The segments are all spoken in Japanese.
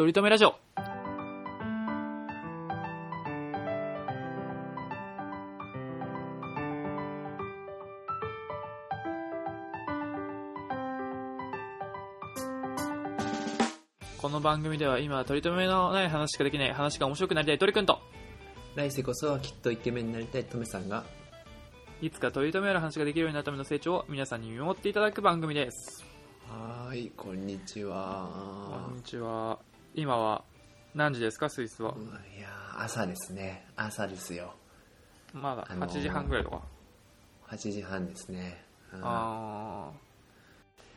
とりとめラジオ。この番組では今、取り留めのない話しかできない話が面白くなりたい鳥くんと、来世こそはきっとイケメンになりたいトメさんがいつか取り留めある話ができるようになるための成長を皆さんに見守っていただく番組です。はーいこんにちはこんにちは。今は何時ですか、スイスは？う。んいやー朝ですね。朝ですよ。まだあのー8時半ぐらいとか？8時半ですね。うん。ああ。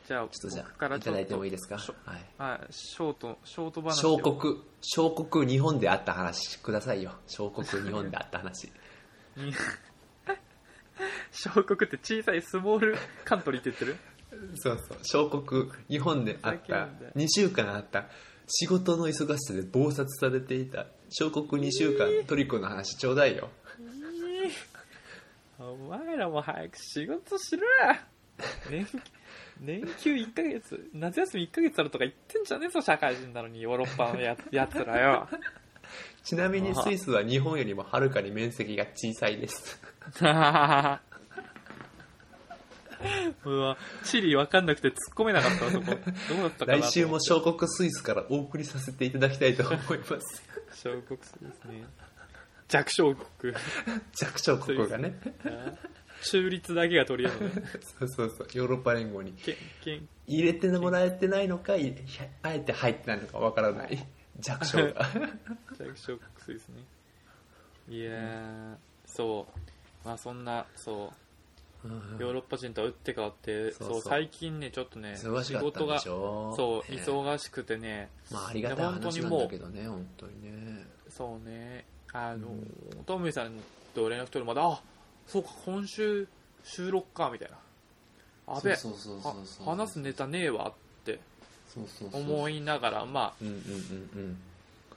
じゃあ、ちょっとじゃあいただいてもいいですか？はい。はい、ショート、ショート話を。小国小国日本であった話くださいよ。小国日本であった話。に 小国って小さいスモールカントリーって言ってる？そうそう。小国日本であった。けんなよ2週間あった仕事の忙しさで忙殺されていた。小国2週間トリコの話ちょうだいよ。お前らも早く仕事しろよ年年休1ヶ月夏休み1ヶ月あるとか言ってんじゃねえぞ社会人なのにヨーロッパのややつらよ。ちなみにスイスは日本よりもはるかに面積が小さいです うわチリ分かんなくて突っ込めなかったわそこどうだったかなと来週も小国スイスからお送りさせていただきたいと思います。小国ですね。弱小国。弱小国がね。中立だけが取り柄のね。そうそうそう。ヨーロッパ連合に。入れてもらえてないのかいあえて入ってないのかわからない。弱小が。弱小国ですね。いやーそう。まあそんなそうヨーロッパ人とは打って変わってそう最近ねちょっとね忙しかったんでしょ？そう、ね忙しくてね。まあありがたい話なんだけどね本当にね。そうね。あの、トムイさんと連絡取るまであそうか今週収録かみたいな。あべ話すネタねえわって。思いながらまあ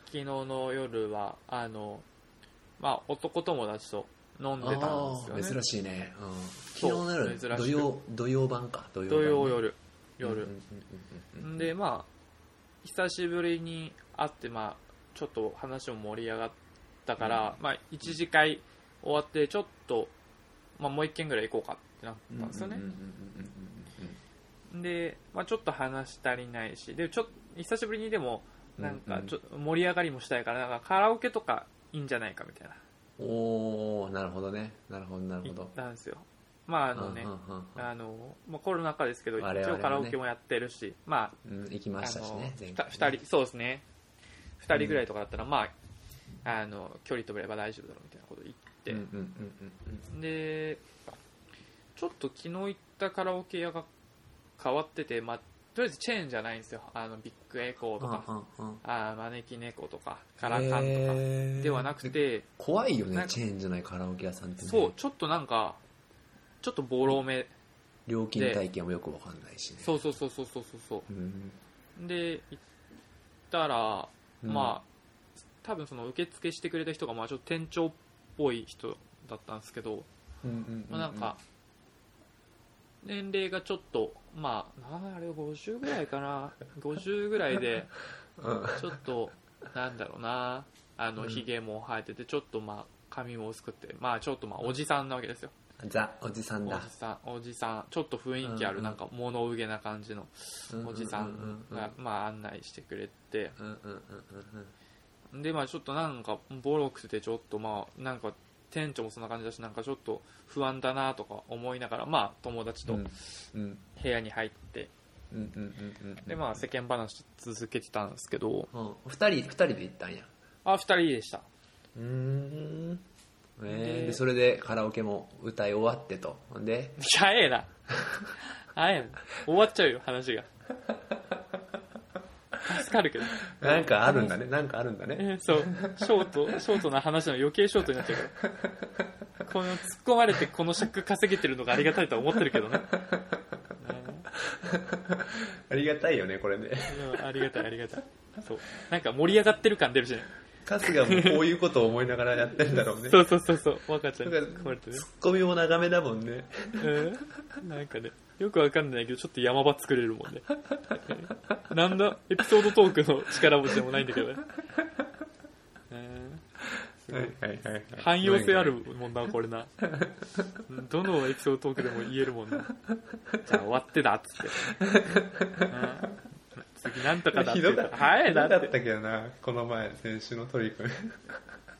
昨日の夜はあのまあ男友達と飲んうんでたんですよね。珍しいね、うん、昨日の夜土曜土曜版か。土曜土版曜夜。夜、うんうんうんうん。でまあ久しぶりに会ってまあちょっと話も盛り上がったから、まあ一次会終わってちょっと、まあ、もう一軒ぐらい行こうかってなったんですよね。うんうんうんうんで、まあ、ちょっと話足りないしでちょっと久しぶりにでもなんかちょっと盛り上がりもしたいからなんかカラオケとかいいんじゃないかみたいな。うんおおなるほどね。なるほどなる言っほどたんですよ。まああのねうんうんうんうん。あの、まあ、コロナ禍ですけど一我々はね。応カラオケもやってるし、まあうん行きましたしね前回ね。ふた二人そうですね。2人ぐらいとかだったら、まああの距離取れば大丈夫だろうみたいなこと言って、うんうんうん。でちょっと昨日行ったカラオケ屋が変わってて、まあ、とりあえずチェーンじゃないんですよ。あのビッグエコーとか、うんうんうん。あー招き猫とかカラカンとか。ではなくて、怖いよねチェーンじゃないカラオケ屋さんってね。そうちょっとなんかちょっとボロめ。料金体験もよくわかんないしね。そうそうそうそうそうそうう。ん。で行ったら、うん。まあ多分その受付してくれた人がまあちょっと店長っぽい人だったんですけど、うんうん。まあ、なんか年齢がちょっとまあなあれ50ぐらいかな。50ぐらいでうん。ちょっとなんだろうな。あのうん。ひげも生えててちょっとまあ髪も薄くてまあちょっとまあおじさんなわけですよ。ザおじさんだ。おじさんおじさん。ちょっと雰囲気あるなんか物憂げな感じのおじさんがまあ案内してくれて。でまあちょっとなんかボロくてちょっとまあなんか店長もそんな感じだしなんかちょっと不安だなとか思いながらまあ友達と部屋に入ってうんうんでまあ世間話続けてたんですけどうん。二人二人で行ったんや。あ二人でした。うん。えーででそれでカラオケも歌い終わってと。ほんで早えな。早えな。終わっちゃうよ話が 助かるけど。なんかあるんだね。なんかあるんだね。えーそう。ショートショートな話の余計ショートになっちゃうからこの突っ込まれてこの尺稼げてるのがありがたいとは思ってるけどね。ありがたいよねこれね。うんありがたいありがたい。そう。なんか盛り上がってる感出るしね春日もこういうことを思いながらやってんだろうね。そうそうそうそう。若ちゃんだからにこうやってねツッコミも長めだもんね。うん。なんかねよくわかんないけど、ちょっと山場作れるもんね。なんだ、エピソードトークの力持ちでもないんだけどね。えーすごい。はいはいはいはい。汎用性あるもんな、これな。うん。どのエピソードトークでも言えるもんな。じゃあ終わってだ、っつって。うん次なんとかだって。言うから。はい、だっ。だってたけどなこの前先週の鳥くん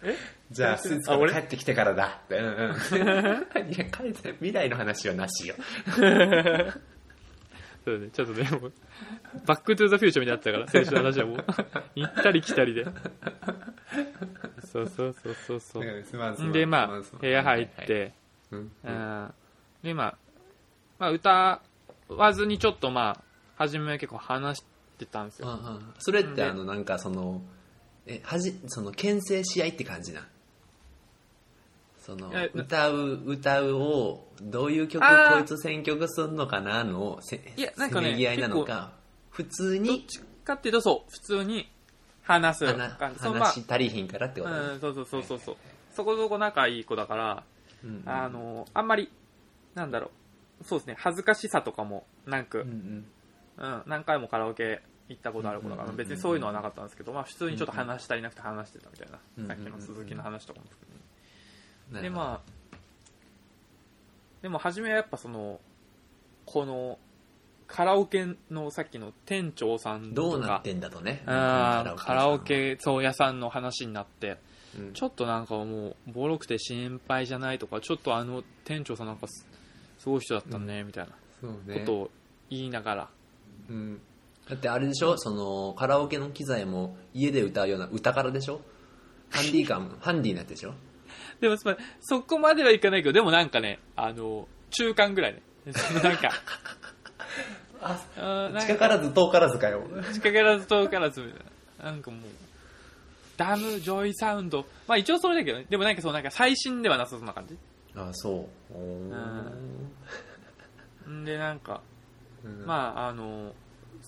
え？じゃあスーツあ俺？から帰ってきてからだ。ってうんうん。いや帰って未来の話はなしよ。そうね、ちょっとね、もうバックトゥーザフューチャーみたいになったから、先週の話はもう、行ったり来たりで。そうそうそうそうそう。すまんすまんで、まあんすまん、部屋入っはいはい。て、うん。うん。で、まあ、まあ、歌わずにちょっとまあ、初めは結構話してたんですよ。ああそれってであのなんかそのえはじその牽制し合いって感じなその歌う歌うをどういう曲こいつ選曲すんのかなのせいやなんかねせめぎ合いなのか普通に？どっちかっていうと、そう、普通に話す話感じ。話足りひんからってこと？ねうん、そうそうそうそうそう。そこそこ仲いい子だから、うん。あの、あんまり、なんだろう、そうですね、恥ずかしさとかもなく、うんうんうん、何回もカラオケ行ったことある子だから、別にそういうのはなかったんですけど、まあ普通にちょっと話したりなくて話してたみたいな、うんうん。さっきの鈴木の話とかも含めで、まあ、でも初めはやっぱその、この、カラオケのさっきの店長さんとかどうなっ、てんだとね。カラオケ、そう、屋さんの話になって、うん。ちょっとなんかもう、ボロくて心配じゃないとか、ちょっとあの店長さんなんかすすごい人だったね、みたいなこね。とを言いながら、うんだってあれでしょ？そのカラオケの機材も家で歌うような歌からでしょ？ハンディカム。ハンディなやつでしょ？でも、そこまではいかないけど、でもなんかね、あの、中間ぐらいね。なんか、あ近からず遠からずかよ。近からず遠からずみたいな。なんかもう、 DAM、JOYSOUND。まあ一応それだけどね。でもなんかそう、なんか最新ではなさそうな感じ。あそう。おー。んで、なんか、うんまああの、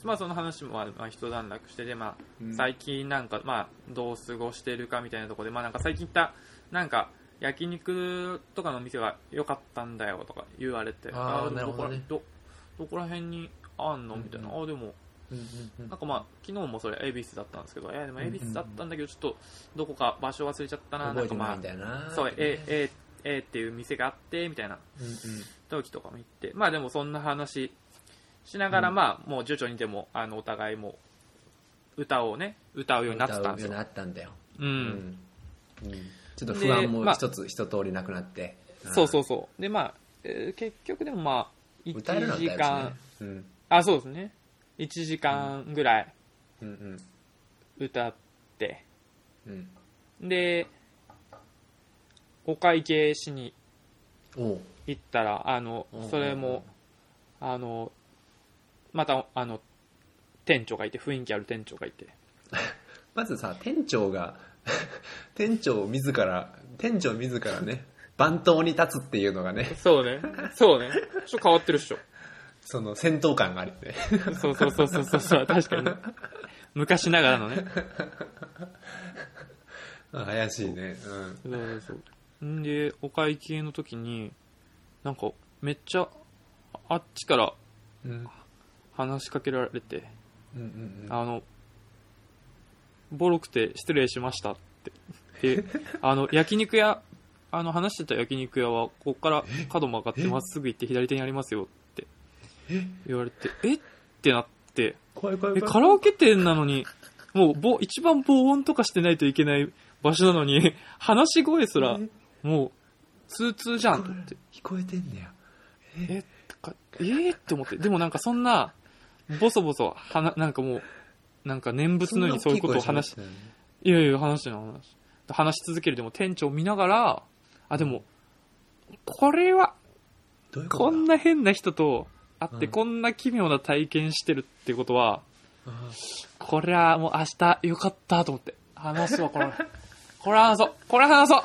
まあその話もまあまあ一段落してで、まあうん。最近なんか、まあどう過ごしてるかみたいなところで、まあなんか最近行った、なんか、焼肉とかの店が良かったんだよとか言われて、どこらどどこら辺にあんのみたいな、ああでもなんかまあ昨日もそれ恵比寿だったんですけどいやでも恵比寿だったんだけどちょっとどこか場所忘れちゃったななんかまあそう A, A, A っていう店があってみたいな時とかも行ってまあでもそんな話しながら、まあもう徐々にでもあのお互いも歌をね歌うようになってたんですよ。歌うようになったんだよ。う、うん。ん。ちょっと不安も一つ一通りなくなって。そうそうそう。でまあ、えー結局でもまあ1歌えるのは歌えるし時間、ねうん。あそうですね。1時間ぐらいうん。歌って、うん。うんでお会計しに行ったらあのう。んそれもあのまたあの店長がいて雰囲気ある店長がいて。まずさ店長が 店長自ら店長自らね番頭に立つっていうのがね。そうね。そうね。ちょっと変わってるっしょ。その戦闘感があるよね。そうそうそうそうそう。そう確かにね。昔ながらのね。あ怪しいね。そうそうそう。んでお会計の時になんかめっちゃあっちからうんうん話しかけられてうんうんうん。あの、ボロくて失礼しましたって。で、あの、焼肉屋、あの、話してた焼肉屋は、ここから角曲がってまっすぐ行って左手にありますよって言われて、え？ってなって、え、怖い怖い怖い。カラオケ店なのに、もう、ぼ、一番防音とかしてないといけない場所なのに、話し声すら、もう、通通じゃんって。聞こえてんねや。え？かえ？ー、って思って。でもなんかそんな、ボソボソ、はな、なんかもう、なんか念仏のようにそういうことを話し、そんな大きいやいや、話してない話。話し続けるでも店長を見ながら、あ、でも、これは、どういうことこんな変な人と会って、うんこんな奇妙な体験してるってことは、あこれはもう明日よかったと思って。話すわ、これ。これ話そうこれ話そう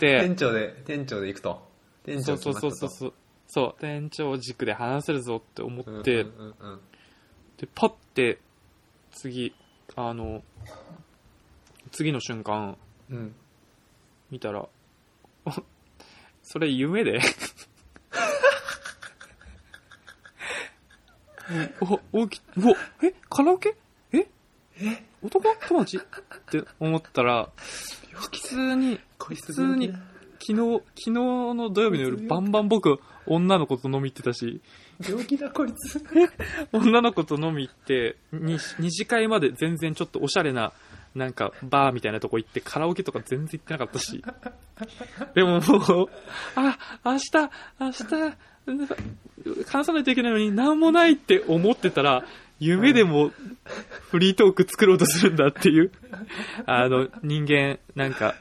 で、店長で店長で行くと店長そうそうそうそうそう。そう、店長軸で話せるぞって思うって、んうんうんで、パッて、次、あの、次の瞬間、うん。見たら、それ夢で？お、起き、うわ、え、カラオケ？え？え？男？友達？って思ったら、普通に、普通に、昨日、昨日の土曜日の夜、バンバン僕、女の子と飲み行ってたし、病気だこいつ。女の子と飲み行って、二二次会まで全然ちょっとおしゃれな、なんか、バーみたいなとこ行って、カラオケとか全然行ってなかったし。でももう、あ、明日、明日、なんか話さないといけないのに何もないって思ってたら、夢でもフリートーク作ろうとするんだっていう、あの、人間、なんか、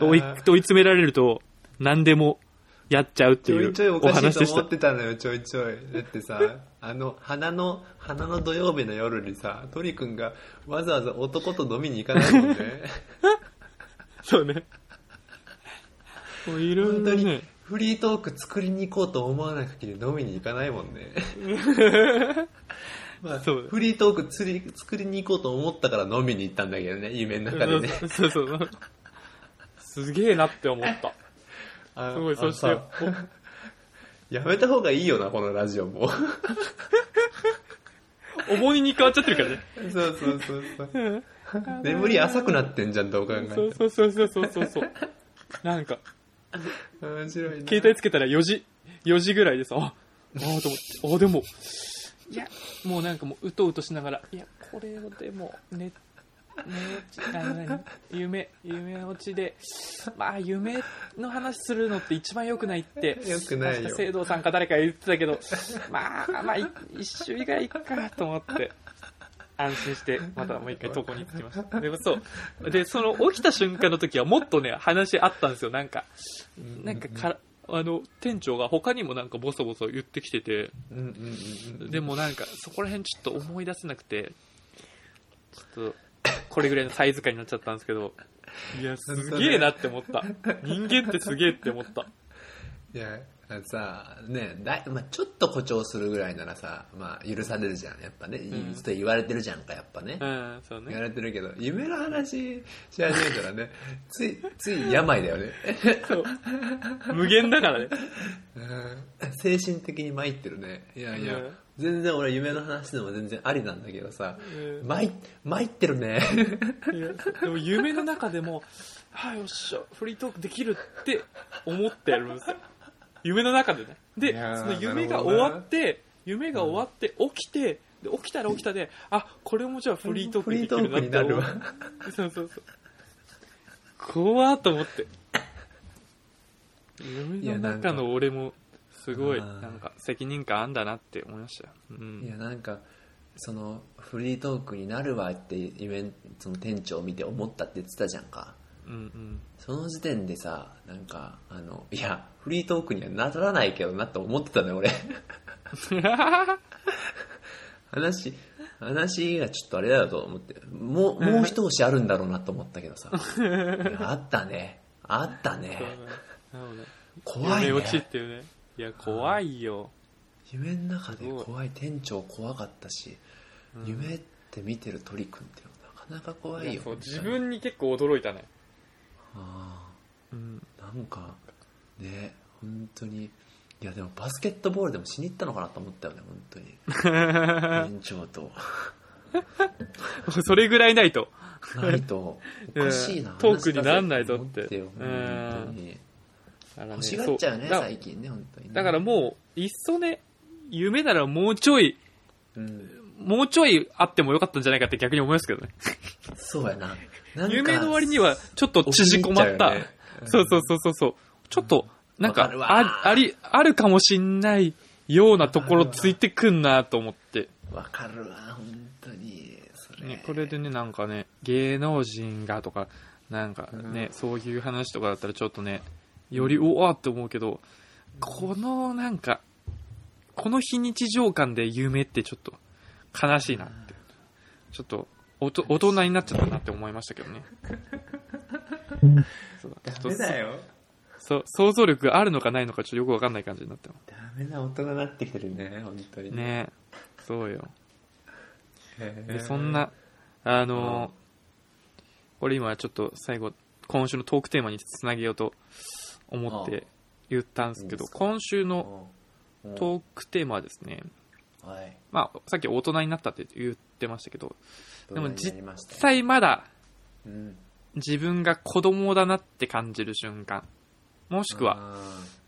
追いー追い詰められると、何でもやっちゃうってちょいういちょいおおかしい話でしたと思っ。てたのよ、ちょいちょい。だってさ、あの、花の、花の土曜日の夜にさ、鳥くんがわざわざ男と飲みに行かないもんね。そうね。もういろい本当にろね。フリートーク作りに行こうと思わない限り飲みに行かないもんね。まあ、そうフリートーク釣り作りに行こうと思ったから飲みに行ったんだけどね、夢の中でね。そうそうそう。すげえなって思った。あすごい、あそして、さやめた方がいいよな、このラジオも。お重荷に変わっちゃってるからね。そうそうそうそう。眠り浅くなってんじゃん、どう考えても。そうそうそうそうそうそうそう。なんか、面白いな。携帯つけたら4時、4時ぐらいでさ、あ、あーと思って、あ、でも、いや、もうなんかもううとうとしながら、いや、これをでも、ね、寝落ち、あの何夢、夢落ちで、まあ夢の話するのって一番良くないって、良くないよ聖堂さんか誰かが言ってたけど、まあ、まあ、い一週以外いっかと思って、安心して、またもう一回床に着きました。でもそう。で、その起きた瞬間の時はもっとね、話あったんですよ。なんか、なんかか、あの、店長が他にもなんかボソボソ言ってきてて。でもなんかそこら辺ちょっと思い出せなくて、ちょっと、これぐらいのサイズ感になっちゃったんですけど、いや、すげえなって思った。人間ってすげえって思った。いや、さ、ね、だいまあ、ちょっと誇張するぐらいならさ、まあ、許されるじゃん、やっぱね。んずっと言われてるじゃんか、やっぱねう。ん、そう言わね。れてるけど、夢の話し始めたらね、つい、つい病だよね。そう。無限だからね。う ん精神的に参ってるね。いやいや、うん全然俺夢の話でも全然ありなんだけどさ、うん参、参ってるね。でも夢の中でも、ああ、よっしゃ、フリートークできるって思ってるんですよ。夢の中でね。で、その夢が終わって、夢が終わって起きて、で起きたら起きたで、あ、これもじゃあフリートークできるなってフリートークになる思わう。そうそうそう。怖っと思って。夢の中の俺も、すごい、なんか責任感あんだなって思いましたよ。うん。いや、なんか、その、フリートークになるわって夢、その店長を見て思ったって言ってたじゃんか。うんうん。その時点でさ、なんか、あの、いや、フリートークにはならないけどなって思ってたのよ、俺。話、話がちょっとあれだよと思って、もう、もう一押しあるんだろうなと思ったけどさ。あったね。あったねね。怖い夢落ちっね。ていうね。いや、怖いよ。夢の中で怖い店長怖かったし、うん夢って見てる鳥くんってなかなか怖いよ。そう自分に結構驚いたね。あうん。あ、なんか、ね、本当に。いや、でもバスケットボールでもしに行ったのかなと思ったよね、本当に。店長と。それぐらいないと。ないと、おかしいな。うんトークになんないぞって本当に。らね欲しがっちゃうよね、そうだ最近ね、本当にね。だからもう、いっそね、夢ならもうちょい、うん、もうちょいあってもよかったんじゃないかって逆に思いますけどね。そうやな。なんか夢の割には、ちょっと縮こまった。お気に入っちゃうよねそうそうそうそうそう。ちょっと、なんかわかるわあ、あり、あるかもしんないようなところついてくんなと思って。わかるわ、本当に。それ。ね、これでね、なんかね、芸能人がとか、なんかね、うんそういう話とかだったらちょっとね、よりおわって思うけど、このなんか、この非日常感で夢ってちょっと悲しいなって。ちょっと、おと大人になっちゃったなって思いましたけどね。そうダメだよ。そう想像力があるのかないのかちょっとよくわかんない感じになってまダメな大人になってきてるね、本当にす。ねそうよ。で、そんな、あのーこれ今ちょっと最後、今週のトークテーマにつなげようと思って言ったんですけど、今週のうん。トークテーマはですね、はい。まあ、さっき大人になったって言ってましたけど、でも実よ際まだうん。自分が子供だなって感じる瞬間。もしくは、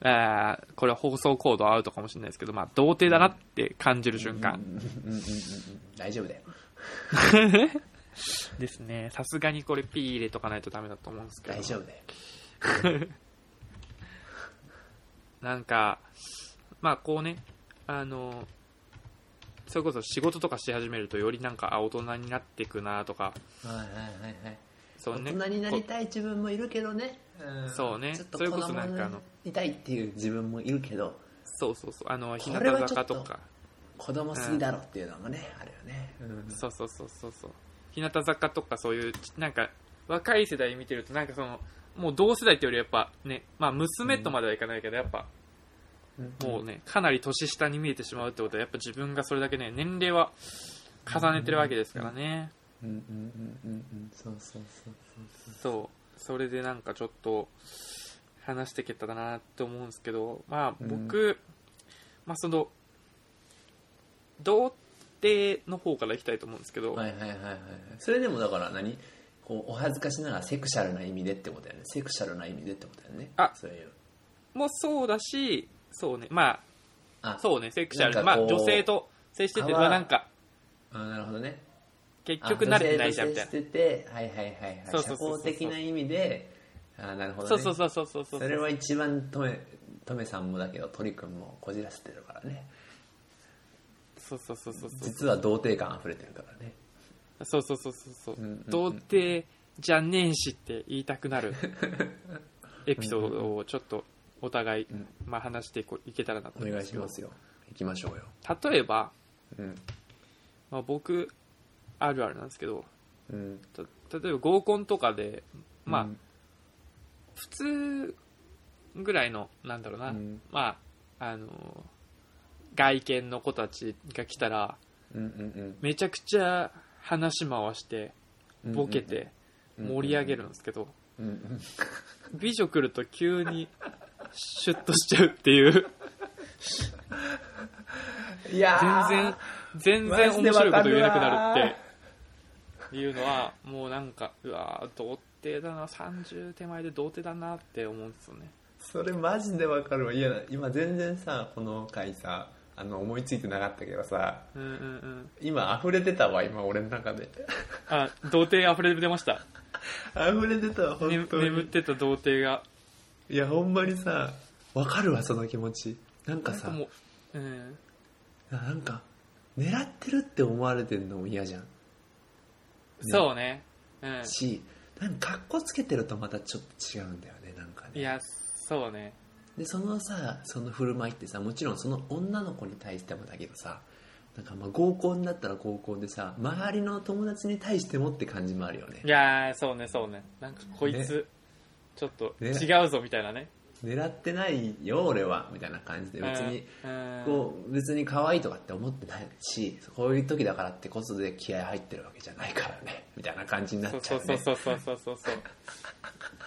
あえーこれは放送コードアウトかもしれないですけど、まあ、童貞だなって感じる瞬間。大丈夫だよ。ですね。さすがにこれピー入れとかないとダメだと思うんですけど。大丈夫だよ なんか、まあこうね、あの、それこそ仕事とかし始めるとよりなんか、あ、大人になっていくなとか、はいはいはいはいそうね。大人になりたい自分もいるけどね、んそうねちょっとそれこそなんかあの子供になりたいっていう自分もいるけどそうそうそう。あの、日こ向坂とか。子供すぎだろっていうのがね、あるよね、うんそうそうそうそうそう。日向坂とかそういう、なんか、若い世代見てると、なんかその、もう同世代ってよりやっぱね、まあ娘とまではいかないけど、やっぱ、もうね、かなり年下に見えてしまうってことは、やっぱ自分がそれだけね、年齢は重ねてるわけですからね。うんうんうんうんうんそうそうそう。そう。それでなんかちょっと、話していけたらなって思うんですけど、まあうん。僕、まあその、童貞の方からいきたいと思うんですけど、はいはいはいはいはい。それでもだから何？こうお恥ずかしながらセクシャルな意味でってことだよね。セクシャルな意味でってことだよね。あ。そういう。もそうだし、そうね、まあ、あ。そうね、セクシャル。まあ女性と接してて、あまあなんか、あなるほどね。結局慣れてないじゃんみたいな。接しててはいはいはいはいそうそうそう的な意味であなるほどね。そうそうそうそうそうそう。それは一番トメトメさんもだけど鳥くんもこじらせてるからね。そうそうそうそうそう。実は童貞感溢れてるからねそうそうそうそうそう。うんうんうん。童貞じゃねえしって言いたくなる エピソードをちょっとお互い、ん。まあ、話していこいけたらなとお思いますけど願いしますよ。行きましょうよ。例えば、うん。まあ、僕あるあるなんですけどうん。た例えば合コンとかでまあ、うん。普通ぐらいのなんだろうな、うん。まああの外見の子たちが来たらうんうん。めちゃくちゃ話回してうんボケて盛り上げるんですけど、うんうん。美女来ると急にシュッとしちゃうっていう。いや全然全然面白いこと言えなくなるって。いうのはもうなんかうわー童貞だな30手前で童貞だなって思うんですよね。それマジでわかるわ。いや今全然さこの回さあの思いついてなかったけどさうんうんうん。今溢れてたわ今俺の中で。あ童貞溢れ出ました、溢れてたわね本当に、眠ってた童貞が。いやほんまにさわかるわその気持ち。なんかさう、うん、なんか狙ってるって思われてんのも嫌じゃん。そうね。うん。しなんか格好つけてるとまたちょっと違うんだよねなんかね。いやそうねでそのさその振る舞いってさもちろんその女の子に対してもだけどさなんかまあ合コンだったら合コンでさ周りの友達に対してもって感じもあるよね。いやーそうねそうね。なんかこいつ、ちょっとね。違うぞみたいなね。狙ってないよ俺は。みたいな感じで。別にうん。こう別に可愛いとかって思ってないしこういう時だからってことで気合入ってるわけじゃないからね。みたいな感じになっそうちゃね。そううそうそうそうそうそう。だか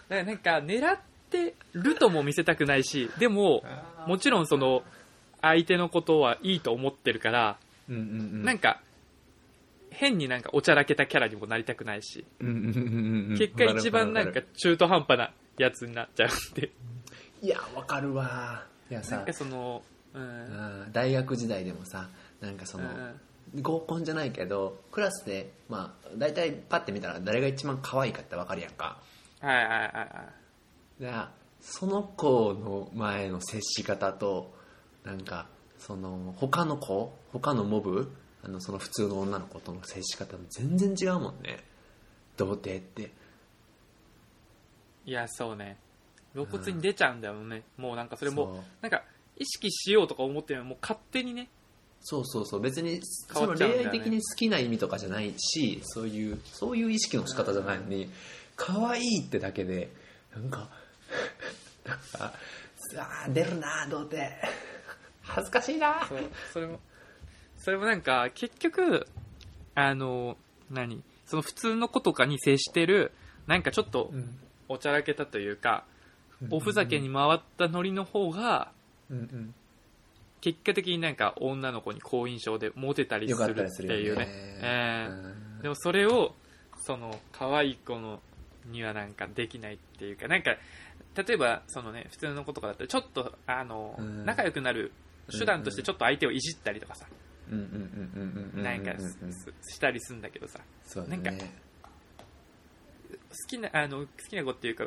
らなんか狙ってるとも見せたくないしでももちろんその相手のことはいいと思ってるから、うんうんうん。なんか変になんかおちゃらけたキャラにもなりたくないし、うんうんうんうんうん。結果一番なんか中途半端なやつになっちゃうんで。いやわかるわ。いやさなんかそのうん。大学時代でもさなんかその、合コンじゃないけどクラスでまあ大体パッて見たら誰が一番可愛いかって分かるやんか。はいはいはいはいだからその子の前の接し方となんかその他の子他のモブあのその普通の女の子との接し方も全然違うもんね。童貞って。いやそうね。露骨に出ちゃうんだよね、もうなんかそれもなんか意識しようとか思ってるのもう勝手にね。そうそうそう。別にその恋愛的に好きな意味とかじゃないしそういうそういう意識の仕方じゃないのに可愛いってだけでなんかなんかあー出るな童貞。恥ずかしいな。そうそれもそれもなんか結局あの何その普通の子とかに接してるなんかちょっとうん。おちゃらけたというか、おふざけに回ったノリの方がうんうん。結果的になんか女の子に好印象でモテたりするっていうね。よね。えうん。でもそれをその可愛い子のにはなんかできないっていうかなんか例えばそのね普通の子とかだったらちょっとあの、うん。仲良くなる手段としてちょっと相手をいじったりとかさ、うんうんうんうんうんうんなんかしたりするんだけどさ。そうだなんね好きなあの好きな子っていうか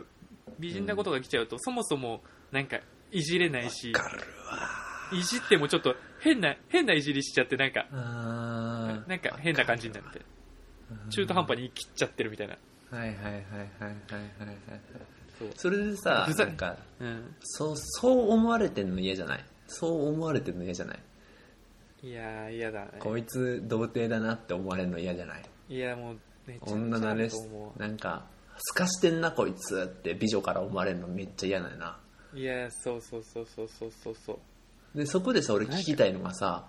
美人な子とか来ちゃうと、そもそもなんかいじれないしいじってもちょっと変な変ないじりしちゃってなんかなんか変な感じになるみたいな中途半端に切っちゃってるみたいな。はいはいはいはいはいはいはいそれでさなんかうん。そうそう思われてんの嫌じゃない？そう思われてんの嫌じゃない？いやー嫌だね。こいつ童貞だなって思われるの嫌じゃない？いやもう女慣れしなんかすかしてんなこいつって美女から思われるのめっちゃ嫌だよな。ういやそうそうそうそうそうそうそう。でそこでさ俺聞きたいのがさ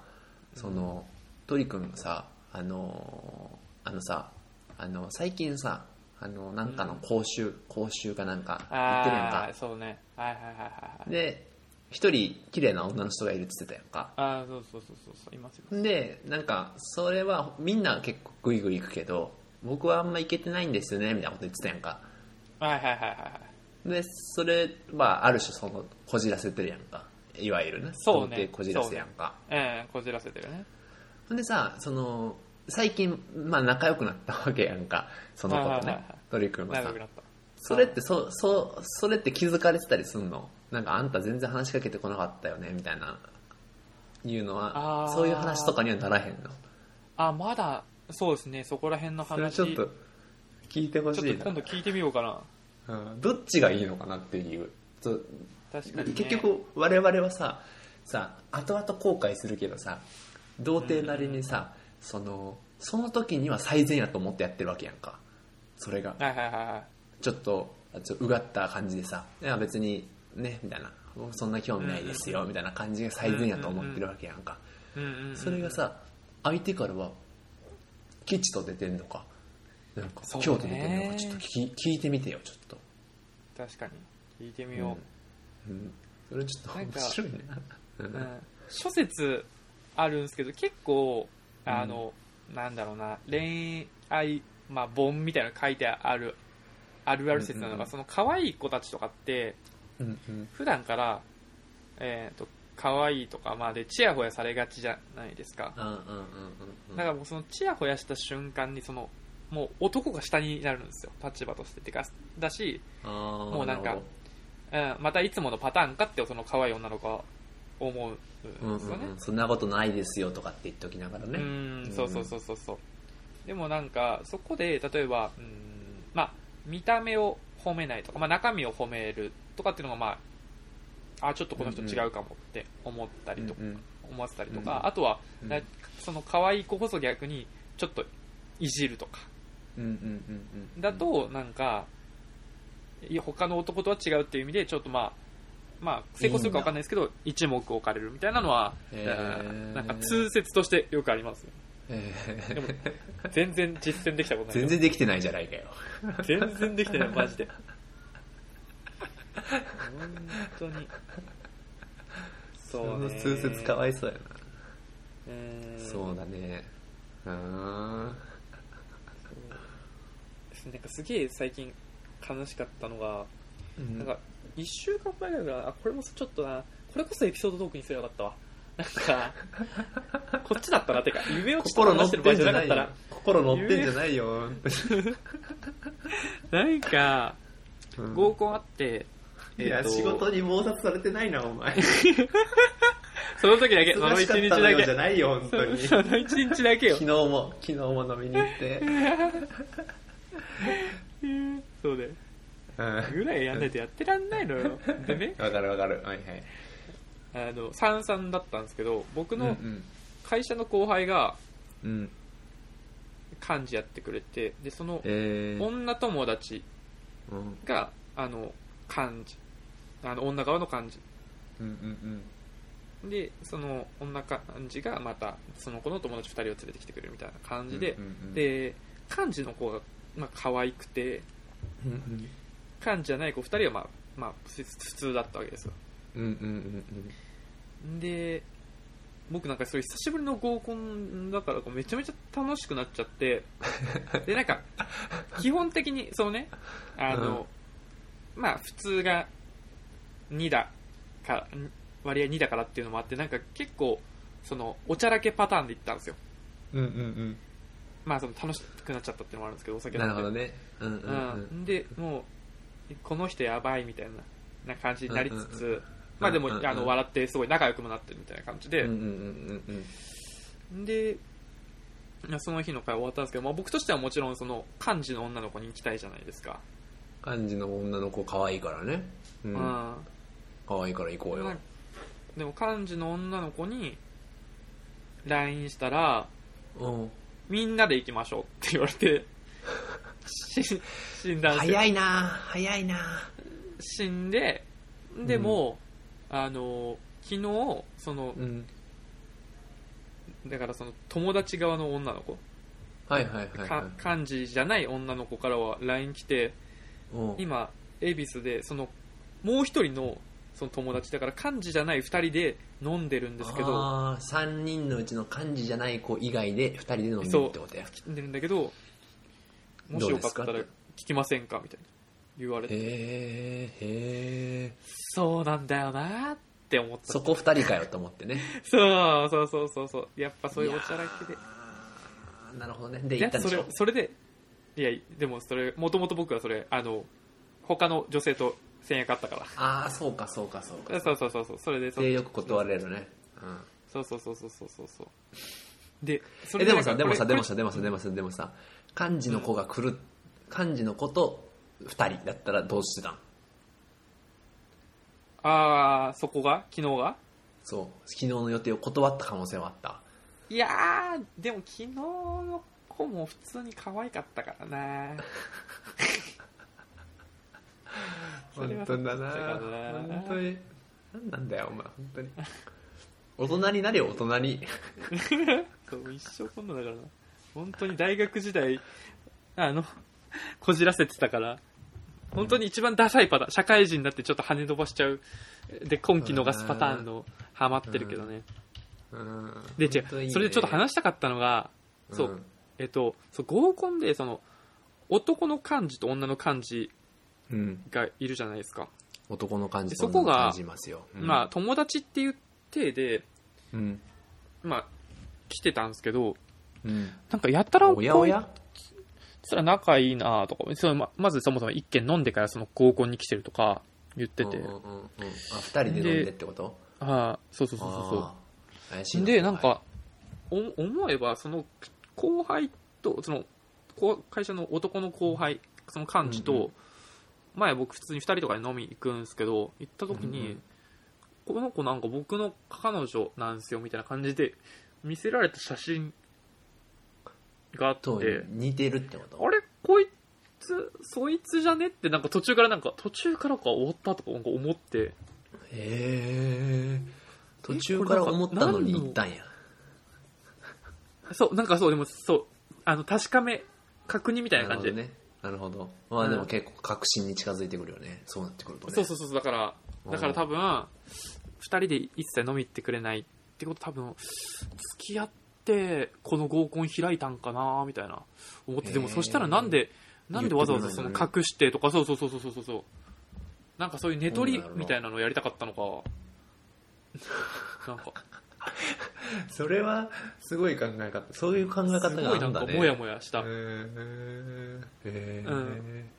その鳥くんがさあのーあのさあの最近さあのなんかの講習、講習かなんか行ってるやんか。そうね。はいはいはいはいはいで一人綺麗な女の人がいるって言ってたやんか。ああそうそうそうそうそう。いますいますでなんかそれはみんな結構グイグイ行くけど僕はあんま行けてないんですよねみたいなこと言ってたやんか。はいはいはいはいはい。でそれはある種そのこじらせてるやんか。いわゆるね。そうね。童貞こじらせやんか、ええこじらせてるね。ほんでさその最近、まあ、仲良くなったわけやんか。その子とね。鳥くなった。それってそそそれって気づかれてたりすんの？なんかあんた全然話しかけてこなかったよね？みたいな。いうのはそういう話とかにはならへんの？あまだそうですね。そこら辺のそれ話ちょっと聞いてほしいな。ちょっと今度聞いてみようかな。うん。どっちがいいのかなっていう。確かに、ね、結局我々はささ後々後悔するけどさ童貞なりにさ、そのその時には最善やと思ってやってるわけやんか。それが。はいはいはいはい。ちょっとちょっとうがった感じでさいや別にねみたいな。僕そんな興味ないですよみたいな感じが最善やと思ってるわけやんか。うんうん、うん、それがさ相手からは吉と出てんのか。なんか京都出てんのかちょっと聞き聞いてみてよちょっと。確かに。聞いてみよう。ん。それちょっと面白いね。うう、うん。諸説あるんですけど結構あの、なんだろうな恋愛まあ本みたいなの書いてあるあるある説なのが、うんうんうん。その可愛い子たちとかってうんうん。普段からえっ、と可愛いとかまあでチヤホヤされがちじゃないですか。うんうんうんうんうん。だからもうそのチヤホヤした瞬間にそのもう男が下になるんですよ立場としててかだし、もうなんかうん、またいつものパターンかってその可愛い女の子は思ううんですよね、うんうんそんなことないですよとかって言っておきながらね。うん。そうそうそうそうそうでもなんかそこで例えばうんまあ見た目を褒めないとか、まあ、中身を褒めるとかっていうのがまああちょっとこの人違うかもって思ったりとか、うんうん思わせたりとか、うんあとは、うん。なその可愛い子こそ逆にちょっといじるとか。うんうんうんうんだとなんか他の男とは違うっていう意味でちょっとまあまあ成功するか分かんないですけど一目置かれるみたいなのは、へー。なんか通説としてよくあります。よえでも全然実践できたことーない。全然できてないじゃないかよ。全然できてないマジで。本当に。そそうね。の通説かわいそうやな。うん。そうだね。うーんなんかすげえ最近悲しかったのが、なんか1週間前ぐらいからあこれもちょっとな。これこそエピソードトークにすればよかったわ。なんかこっちだったな。てか夢をちょっと心乗っ話してる場合じゃなかったら心乗ってんじゃないよ。なんかうん。合コンあって、いやえっと仕事に忙殺されてないなお前。その時だけその一日だけ。じゃないよ本当に。その一日だけよ。昨日も昨日も飲みに行って。そうでうんぐらいやんないとやってらんないのよ。でね。わかるわかる。はいはい。あの三々だったんですけど僕のうん会社の後輩がうん。幹事やってくれてでそのえー。女友達うん。があの幹事。あの女側の幹事。うんうんでその女幹事がまたその子の友達2人を連れてきてくれるみたいな感じで、うんうんうん。で幹事の子が、まあ可愛くてうんうん幹事じゃない子2人は、まあまあ、普普通だったわけですようんうんうんで僕なんかそういう久しぶりの合コンだからこうめちゃめちゃ楽しくなっちゃってでなんか基本的にそうねあの、まあ普通が2だから割合2だからっていうのもあってなんか結構そのおちゃらけパターンで行ったんですようんうんまあその楽しくなっちゃったっていうのもあるんですけどお酒うん。飲んでなるほどね。うんうんうん。うん、でもうこの人やばいみたいなな感じになりつつ、うんうんまあでも、うんうんうんあの笑ってすごい仲良くもなってるみたいな感じで、うんうんでその日の会終わったんですけど、まあ、僕としてはもちろんその幹事の女の子に行きたいじゃないですか、漢字の女の子可愛いからね。う。うんん可愛いから行こうよ。でも幹事の女の子に LINE したらうん。みんなで行きましょうって言われてし 死んだんですよ早いな早いな死んででも、あの昨日そのうん。だからその友達側の女の子、はいはいはいはか漢字じゃない女の子からは LINE 来てい。うん今恵比寿でそのもう一人のその友達だから漢字じゃない二人で飲んでるんですけどああ、3人のうちの漢字じゃない子以外で2人で飲んでるってことや。飲んでるんだけどもしよかったら聞きませんかみたいな言われてへえ、へえ。そうなんだよなって思ったそこ2人かよと思ってね。そうそうそうそうそうやっぱそういうおちゃらけでなるほどね。で、行ったんでしょ？れそれでいやでもそれもともと僕はそれあの他の女性と戦略あったからああ、そうかそうかそうか。そうそうそうそうそれでそで、よく断れるね。うん。そうそうそうそうそうそうそうででもさでもさでもさでもさでもさでもさ漢字の子が来る漢字の子と2人だったらどうしてたんああそこが？昨日が？そう。昨日の予定を断った可能性はあった。いやーでも昨日の子も普通に可愛かったからな。本当だな。本当に。何なんだよお前本当に。大人になれよ大人に。一生こんなだからな本当に大学時代あのこじらせてたから本当に一番ダサいパターン社会人になってちょっと跳ね飛ばしちゃうで今期逃すパターンのハマってるけどね。うん。で違うね。それでちょっと話したかったのがそう、んえっとそう合コンでその男の漢字と女の漢字うん。がいるじゃないですか、男の感じでそこが感じますよ、うん。まあ友達っていう体でうん。まあ来てたんですけどうん。なんかやったらおやおや？そら仲いいなとかそれままずそもそも一軒飲んでからその合コンに来てるとか言ってて、うんうんうんうん。あ2人で飲んでってこと？ああそうそうそうそうでなんかお思えばその後輩とその会社の男の後輩その幹事と、うんうん。前僕普通に2人とかで飲み行くんですけど行った時に、うんうん。この子なんか僕の彼女なんですよみたいな感じで見せられた写真があって。と似てるってこと？あれ？こいつ？そいつじゃね？ってなんか途中からなんか途中からか終わったとかなんか思って。へえ？途中から思ったのに行ったんや。そうなんかそうでもそうあの確かめ確認みたいな感じで、なるほどね。なるほど。まあでも結構確信に近づいてくるよね。そうなってくるとね。そうそうそうだからだから多分2人で一切飲み行ってくれないってこと多分付き合ってこの合コン開いたんかなみたいな思ってでもそしたらなんでなんでわざわざその隠してとかそうそうそうそうそうそうなんかそういう寝取りみたいなのをやりたかったのか。なんか。それはすごい考え方そういう考え方すがごいなんかあるんだねモヤモヤした。へー。へー。うん。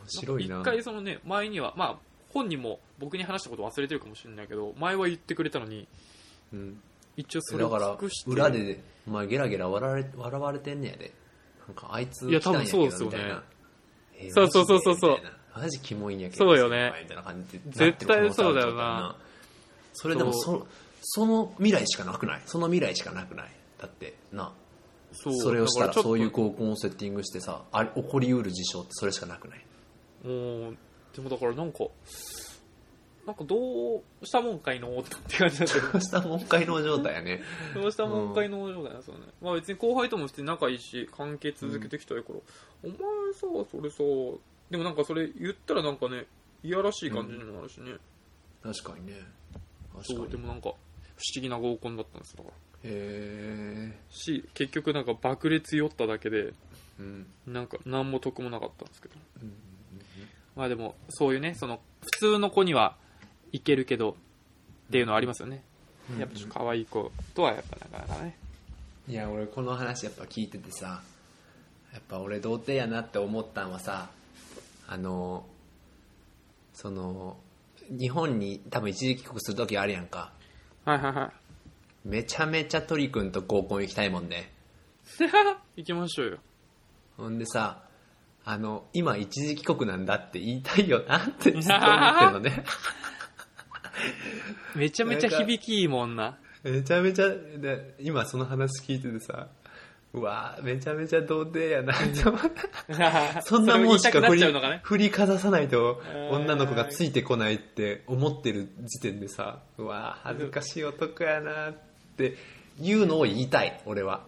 面白いな。一回そのね前にはまあ本人も僕に話したこと忘れてるかもしれないけど前は言ってくれたのにうん一応それをだから裏でお前ゲラゲラ笑われ笑われてんねやで。なんかあいついや多分そうですよね。えーそうそうそうそう。そうマジキモいんやけどそうよね。みたいな感じで絶対そうだよな。それでもそその未来しかなくない？その未来しかなくない？だってな。そそれをしたらそういう合コンをセッティングしてさあ起こりうる事象ってそれしかなくない？もうでもだからなんかなんかどうしたもんかいのって感じなんだけど。どうしたもんかいの状態やね。どうしたもんかいの状態なんですよね、まあ別に後輩とも普通に仲いいし関係続けてきたいから、お前さそれさでもなんかそれ言ったらなんかねいやらしい感じにもなるしね、確かにね。確そうかにでもなんか思議な合コンだったんですよだへえし結局なんか爆裂酔っただけでうん。なんか何も得もなかったんですけど。うん。まあでもそういうねその普通の子にはいけるけどっていうのはありますよね。やっぱちょっと可愛い子とはやっぱなかなかね。いや俺この話やっぱ聞いててさやっぱ俺童貞やなって思ったんはさあのその日本に多分一時帰国する時あるやんか。はいはいはい。めちゃめちゃ鳥くんと合コン行きたいもんね。行きましょうよ。ほんでさあの今一時帰国なんだって言いたいよなってずっと思ってるのね めちゃめちゃ響きいいもんな。めちゃめちゃで今その話聞いててさうわめちゃめちゃ童貞やなって思って。そんなもんしか振りね。振りかざさないとえー女の子がついてこないって思ってる時点でさうわ恥ずかしい男やなっていうのを言いたい俺は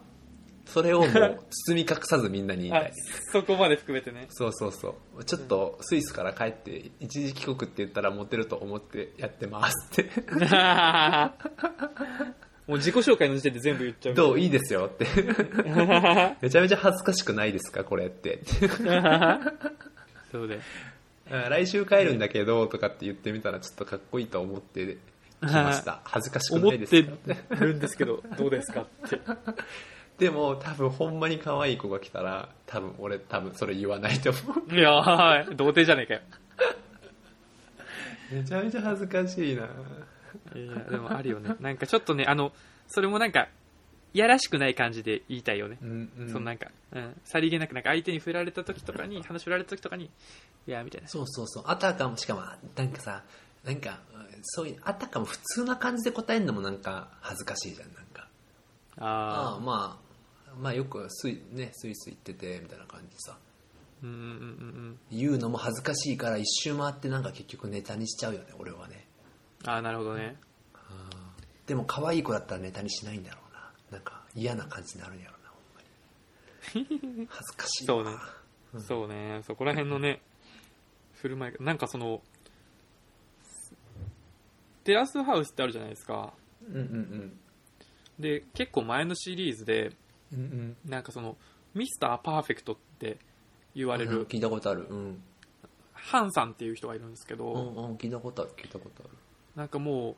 それをもう包み隠さずみんなに。言いたあいそこまで含めてね。そうそうそう。ちょっとスイスから帰って一時帰国って言ったらモテると思ってやってますって。もう自己紹介の時点で全部言っちゃう。どう？いいですよって。めちゃめちゃ恥ずかしくないですか？これって。そうで。あ来週帰るんだけどとかって言ってみたらちょっとかっこいいと思ってきました。恥ずかしく思っないですてかるんですけどどうですかってでも多分ほんまに可愛い子が来たら多分俺多分それ言わないと思う。いやー童貞じゃねえかよ。めちゃめちゃ恥ずかしいな。いやでもあるよね。なんかちょっとねあのそれもなんかいやらしくない感じで言いたいよね、うんうん。そのなんか、うん、さりげなくなんか相手に振られた時とかに話振られた時とかにいやみたいな。そうそうそう。あたかもしかもなんかさなんかそういうあたかも普通な感じで答えるのもなんか恥ずかしいじゃんなんか。ああああまあまあよくスイ,、ね、スイス行っててみたいな感じでさ。うんうんうんうん言うのも恥ずかしいから一周回ってなんか結局ネタにしちゃうよね俺はね。ああなるほどね。でも可愛い子だったらネタにしないんだろうな。なんか嫌な感じになるんやろうなほんまに。恥ずかしいわそうね。そうね。そこら辺のね振る舞いがなんかそのテラスハウスってあるじゃないですか。うんうん。で結構前のシリーズでうんうん。うんなんかそのミスターパーフェクトって言われる聞いたことある。うん。ハンさんっていう人がいるんですけど、うんうん聞いたことある聞いたことある。なんかもう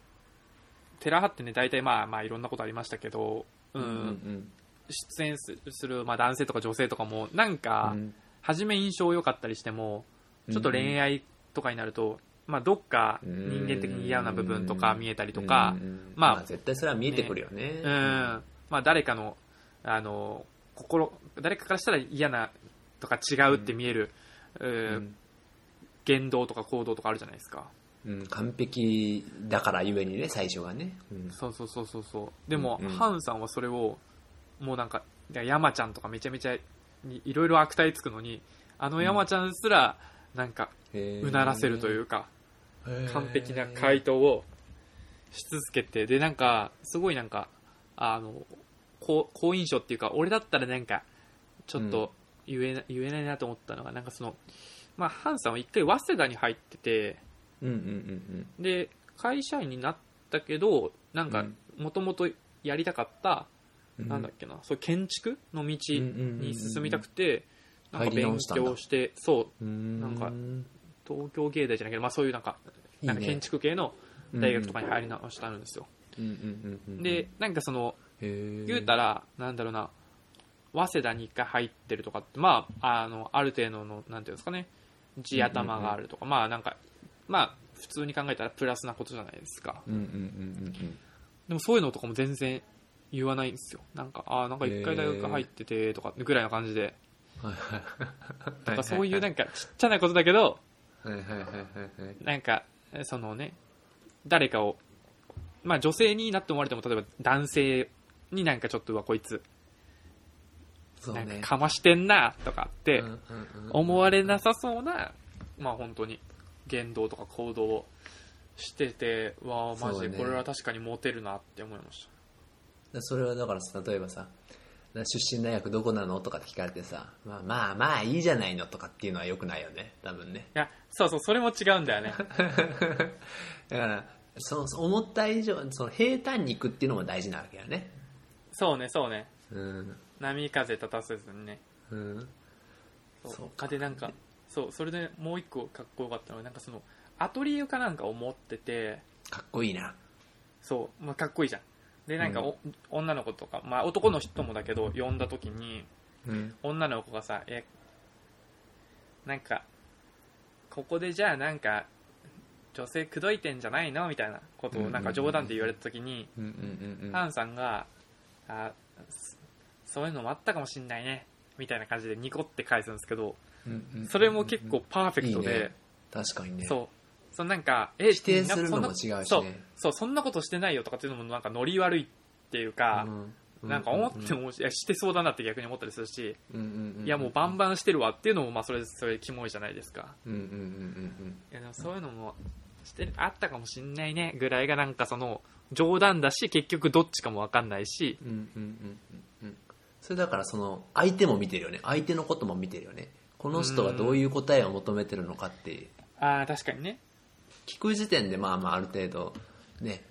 テラハってね大体まあまあいろんなことありましたけど、うん。うん出演すする、まあ、男性とか女性とかもなんかうん。初め印象良かったりしてもちょっと恋愛とかになると、まあ、どっか人間的に嫌な部分とか見えたりとか、まあ絶対それは見えてくるよね。うん。まあ、誰かのあの心誰かからしたら嫌なとか違うって見える、ううん。言動とか行動とかあるじゃないですか。うん。完璧だからゆえにね最初がね。うん。そうそうそうそうそう。でも、うんうん。ハンさんはそれをもうなんか山ちゃんとかめちゃめちゃにいろいろ悪態つくのにあの山ちゃんすらなんかうならせるというか、完璧な回答をし続けてでなんかすごいなんかあの好好印象っていうか俺だったらなんかちょっと言えな,、言えないなと思ったのがなんかその、まあ、ハンさんは一回早稲田に入っててうんうんうんで会社員になったけどなんかもともとやりたかった、うん。なんだっけなそう建築の道うんうんうんうんに進みたくてなんか勉強してそううん。なんか東京芸大じゃないけど、まあ、そういうなんかなんか建築系の大学とかに入り直したんですよ、うんうんうんうん。でなんかその言うたらなんだろうな早稲田に一回入ってるとかってまああのある程度のなんていうんですかね地頭があるとか、まあなんかまあ普通に考えたらプラスなことじゃないですか。うんうんうんうんでもそういうのとかも全然言わないんですよ。なんかああなんか一回大学入っててとかぐらいの感じで。うんはいはいなんかそういうなんかちっちゃなことだけどなんかそのね誰かをまあ女性になって思われても例えば男性になんかちょっとうわこいつ。そうね。なんかかましてんなとかって思われなさそうなまあ本当に言動とか行動をしててわあマジでこれは確かにモテるなって思いましだそれはだからさ例えばさ出身大学どこなのとかって聞かれてさ、まあ、まあまあいいじゃないのとかっていうのはよくないよね。多分ね。たいやそうそうそれも違うんだよね。だからその思った以上その平坦に行くっていうのも大事なわけやねそうねそうね。うん。波風立たせずにね。うん。そうか。でなんかそうそれでもう一個かっこよかったのはなんかそのアトリエかなんかを持っててかっこいいな。そう、まあ、かっこいいじゃん。でなんかお、女の子とか、まあ、男の人もだけど呼んだ時にうん。女の子がさえなんかここでじゃあなんか女性口説いてんじゃないの？みたいなことをなんか冗談で言われた時に、うんうんうん。ハンさんがあそそういうのもあったかもしんないね。みたいな感じでニコって返すんですけどうんうんそれも結構パーフェクトで、いいね。確かにね。そう。そうなんかえ否定するのも違うしね。そう。そうそんなことしてないよとかっていうのもなんかノリ悪いっていうか、うんなんか思っても、いやしてそうだなって逆に思ったりするし、うんうんうんいやもうバンバンしてるわっていうのもまあそれそれキモいじゃないですか。そういうのもしてるあったかもしんないねぐらいがなんかその冗談だし結局どっちかも分かんないし。うんうんうんうんうん。それだからその相手も見てるよね。相手のことも見てるよね。この人がどういう答えを求めてるのかってああ確かにね。聞く時点でまあまあある程度ね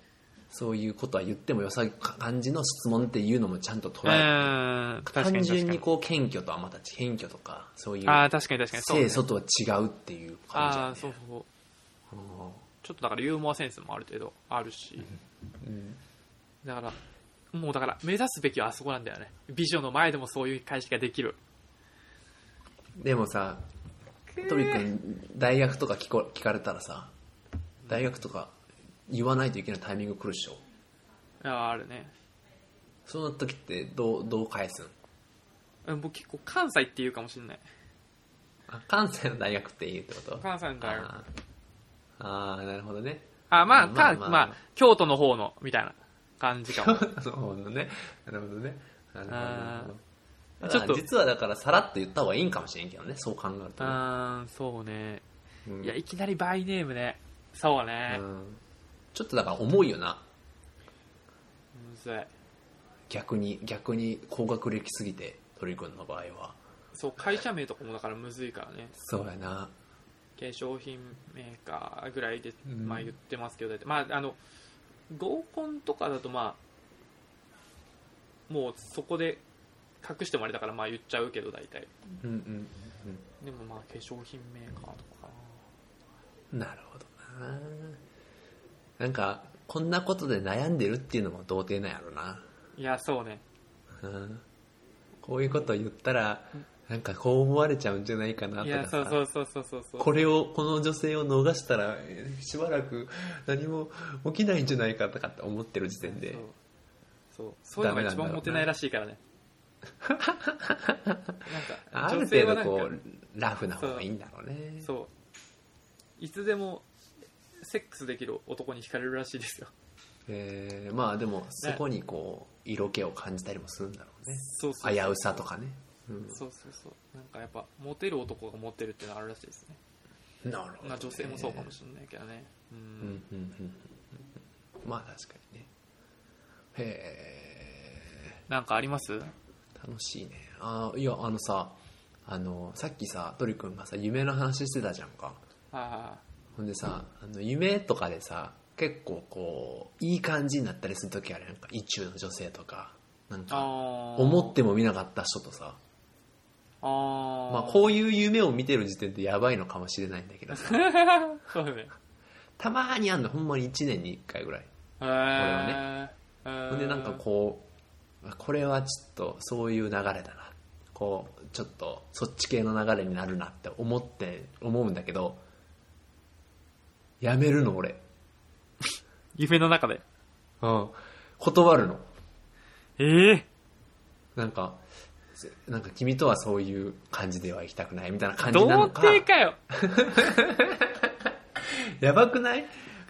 そういうことは言ってもよさ感じの質問っていうのもちゃんとう捉えて単純にこう謙虚とはまた謙虚とかそういうああ確かに確かにそう、ね。清、楚とは違うっていう感じだね。ああそうそうちょっとだからユーモアセンスもある程度あるし、うん。だからもうだから目指すべきはあそこなんだよね。美女の前でもそういう返しができる。でもさトリ君大学とか聞こ聞かれたらさ大学とか言わないといけないタイミング来るでしょ。いやあるね。その時ってどうどう返すん？うん僕結構関西っていうかもしれない。あ関西の大学って言うってこと？関西の大学あーあーなるほどねあまあ、まあかまあまあ、京都の方の、みたいな感じか も。なるほどねなるほどねなるほどあちょっと実はだからさらっと言った方がいいんかもしれんけどねそう考えるとね、あーそうね。うんいや、いきなりバイネームね。そうね。うんちょっとだから重いよなむずい。逆に逆に高学歴すぎて鳥くんの場合はそう、会社名とかもだからむずいからね。そうやな化粧品メーカーぐらいで、うん。まあ言ってますけど、まあ、あの、合コンとかだとまあ、もうそこで隠してもあれだからまあ言っちゃうけど大体。うんうんうんでもまあ化粧品メーカーとかかな。なるほどな。なんかこんなことで悩んでるっていうのも童貞なんやろな、いや、そうね。うん、こういうこと言ったらなんかこう思われちゃうんじゃないかないとや、かさ。そうそうそうそうそうそう。これをこの女性を逃したらえーしばらく 何も起きないんじゃないかとかって思ってる時点で。そう。そう。そういうのが一番モテないらしいからね。なんかある程度こうラフな方がいいんだろうね。そう。いつでもセックスできる男に惹かれるらしいですよ。えー。まあでもそこにこう色気を感じたりもするんだろうね。そうそう。危うさとかね、うん。そうそうそう。なんかやっぱモテる男がモテるっていうのがあるらしいですね。なるほど、ね、まあ女性もそうかもしれないけどね。ううんんうんうんうん。まあ確かにね。へなんかあります？え楽しいね。あいやあのさあのさっきさトリ君がさ夢の話してたじゃんか。あほんでさあの夢とかでさ結構こういい感じになったりする時あるやんか。意中の女性とか。なんあかあ思っても見なかった人とさあー。まあこういう夢を見てる時点でやばいのかもしれないんだけどさ。そうだね。たまーにあんのほんまに1年に1回ぐらい。へえほんでなんかこうあこれはちょっとそういう流れだな。こうちょっとそっち系の流れになるなって思って思うんだけどやめるの俺。夢の中で。うん。断るの。ええなんかせなんか君とはそういう感じでは行きたくないみたいな感じな童のか。貞かよ。やばくない？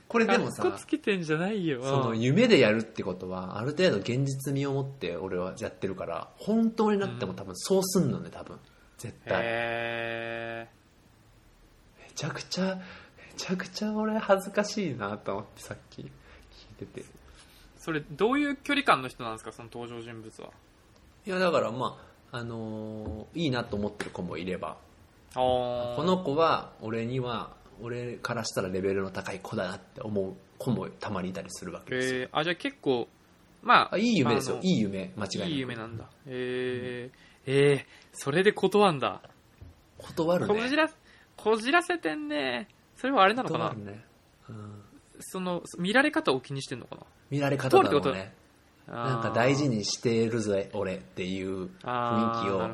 これでもさつけてんじゃないよ。その夢でやるってことはある程度現実味を持って俺はやってるから本当になっても多分そうすんのね多分。絶対。へめちゃくちゃめちゃくちゃ俺恥ずかしいなと思ってさっき聞いてて。それどういう距離感の人なんですか？その登場人物は。いやだからまああのーいいなと思ってる子もいれば。この子は俺には俺からしたらレベルの高い子だなって思う子もたまにいたりするわけですよ、えー、あじゃあ結構まああいい夢ですよ。いい夢間違いないいい夢なんだ。えー、えー、それで断んだ。断るね。こじらこじらせてんね。それはあれなのかな？断るね、うん、その見られ方を気にしてんのかな？見られ方だろうねなんか大事にしてるぜ俺っていう雰囲気を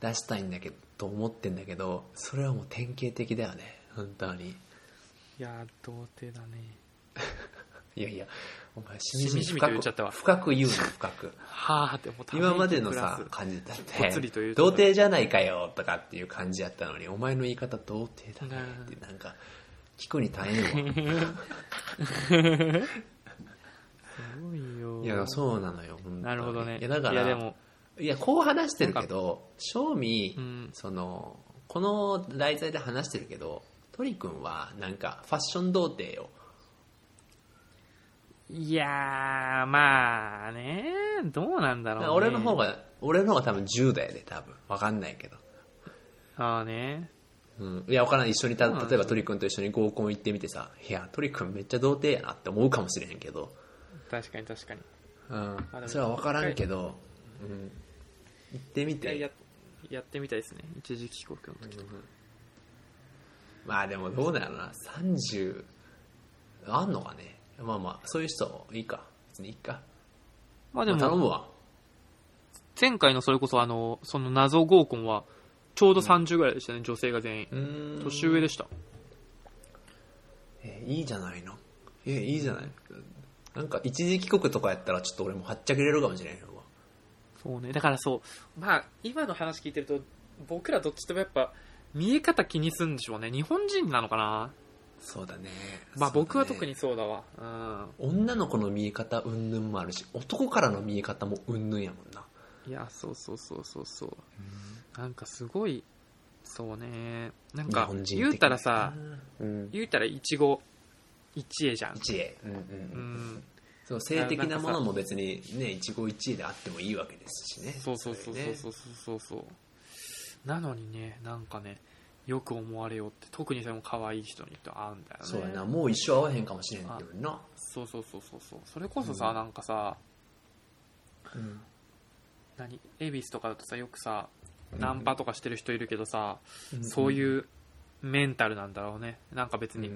出したいんだけどと思ってんだけどそれはもう典型的だよね。本当に。いやー童貞だね。いやいやお前しみじみ深く言っちゃったわ。深く言うの深く。はあって思った。今までのさス。感じだって。童貞じゃないかよとかっていう感じやったのにお前の言い方童貞だねってなんか聞くに大変わ。す ごいよ。いやそうなのよなるほどね。いやだからでもいやこう話してるけど正味、うん。そのこの題材で話してるけど鳥くんはなんかファッション童貞よ。いやーまあねどうなんだろう、ね、俺の方が俺の方が多分10代で多分。わかんないけど。ああね。うん、いや、わからない。一緒にた、例えば鳥くんと一緒に合コン行ってみてさ、いや、鳥くんめっちゃ童貞やなって思うかもしれへんけど、確かに確かにうんそれはわからんけど、うん、行ってみて。いやややってみたいですね一時帰国の時とかまあでもどうだろうな、30、あんのかね。まあまあ、そういう人いいか。別にいいか。まあでもまあ頼むわ。前回のそれこそあのその謎合コンはちょうど30ぐらいでしたね、女性が全員うーん年上でしたえいいじゃないの。えいいじゃない。なんか一時帰国とかやったらちょっと俺もはっちゃけれるかもしれんよ。そうね。だからそう。まあ今の話聞いてると僕らどっちともやっぱ見え方気にするんでしょうね。日本人なのかな？そうだね。まあ僕は特にそうだわ。うん。女の子の見え方うんぬんもあるし男からの見え方もうんぬんやもんな。いやそうそうそうそうそう。なんかすごいそうね。なん日か言うたらさうん。言うたら一期一会じゃん。一会。うんうんううん。んそう性的なものも別にね一期一会であってもいいわけですしね。そうそうそうそうそうそうそう。なのにねなんかねよく思われようって特にそれも可愛い人にと合うんだよね。そうやな。もう一生会わへんかもしれんけどな。そうそうそうそうそう。それこそさ、うん。なんかさうん。何恵比寿とかだとさよくさナンパとかしてる人いるけどさ、うん。そういうメンタルなんだろうね。なんか別に